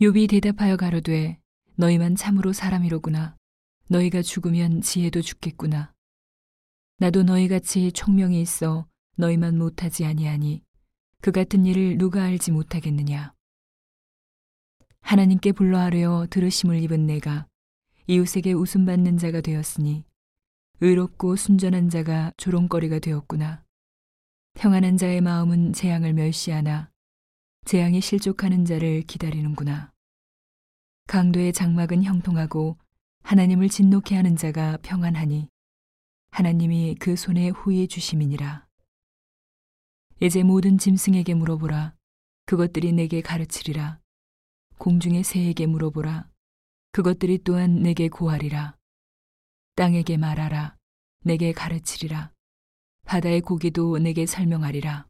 욥이 대답하여 가로되 너희만 참으로 사람이로구나. 너희가 죽으면 지혜도 죽겠구나. 나도 너희같이 총명이 있어 너희만 못하지 아니하니 그 같은 일을 누가 알지 못하겠느냐. 하나님께 불러하려 들으심을 입은 내가 이웃에게 웃음받는 자가 되었으니 의롭고 순전한 자가 조롱거리가 되었구나. 평안한 자의 마음은 재앙을 멸시하나 재앙이 실족하는 자를 기다리는구나. 강도의 장막은 형통하고 하나님을 진노케 하는 자가 평안하니 하나님이 그 손에 후에 주심이니라. 이제 모든 짐승에게 물어보라. 그것들이 내게 가르치리라. 공중의 새에게 물어보라. 그것들이 또한 내게 고하리라. 땅에게 말하라. 내게 가르치리라. 바다의 고기도 내게 설명하리라.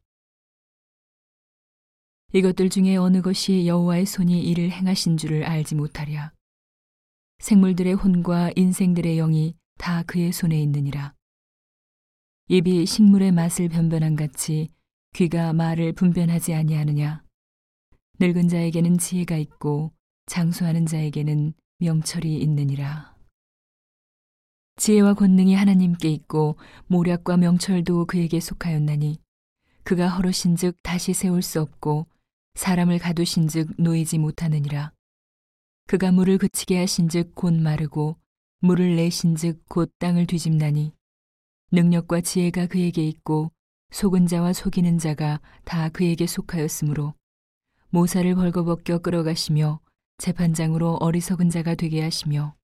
이것들 중에 어느 것이 여호와의 손이 이를 행하신 줄을 알지 못하랴. 생물들의 혼과 인생들의 영이 다 그의 손에 있느니라. 입이 식물의 맛을 변변한 같이 귀가 말을 분변하지 아니하느냐. 늙은 자에게는 지혜가 있고 장수하는 자에게는 명철이 있느니라. 지혜와 권능이 하나님께 있고 모략과 명철도 그에게 속하였나니 그가 헐으신즉 다시 세울 수 없고 사람을 가두신즉 놓이지 못하느니라. 그가 물을 그치게 하신즉 곧 마르고 물을 내신즉 곧 땅을 뒤집나니 능력과 지혜가 그에게 있고 속은 자와 속이는 자가 다 그에게 속하였으므로 모사를 벌거벗겨 끌어가시며 재판장으로 어리석은 자가 되게 하시며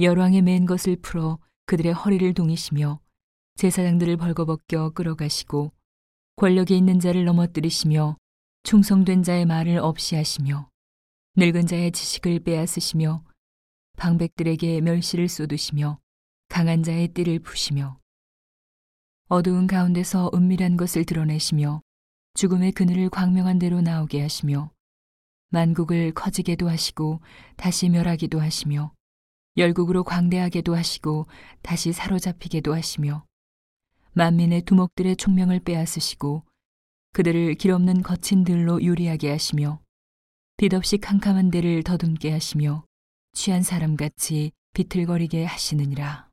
열왕의 맨 것을 풀어 그들의 허리를 동이시며 제사장들을 벌거벗겨 끌어가시고 권력이 있는 자를 넘어뜨리시며 충성된 자의 말을 없이 하시며 늙은 자의 지식을 빼앗으시며 방백들에게 멸시를 쏟으시며 강한 자의 띠를 푸시며 어두운 가운데서 은밀한 것을 드러내시며 죽음의 그늘을 광명한 대로 나오게 하시며 만국을 커지게도 하시고 다시 멸하기도 하시며 열국으로 광대하게도 하시고 다시 사로잡히게도 하시며 만민의 두목들의 총명을 빼앗으시고 그들을 길없는 거친 들로 요리하게 하시며 빛없이 캄캄한 데를 더듬게 하시며 취한 사람같이 비틀거리게 하시느니라.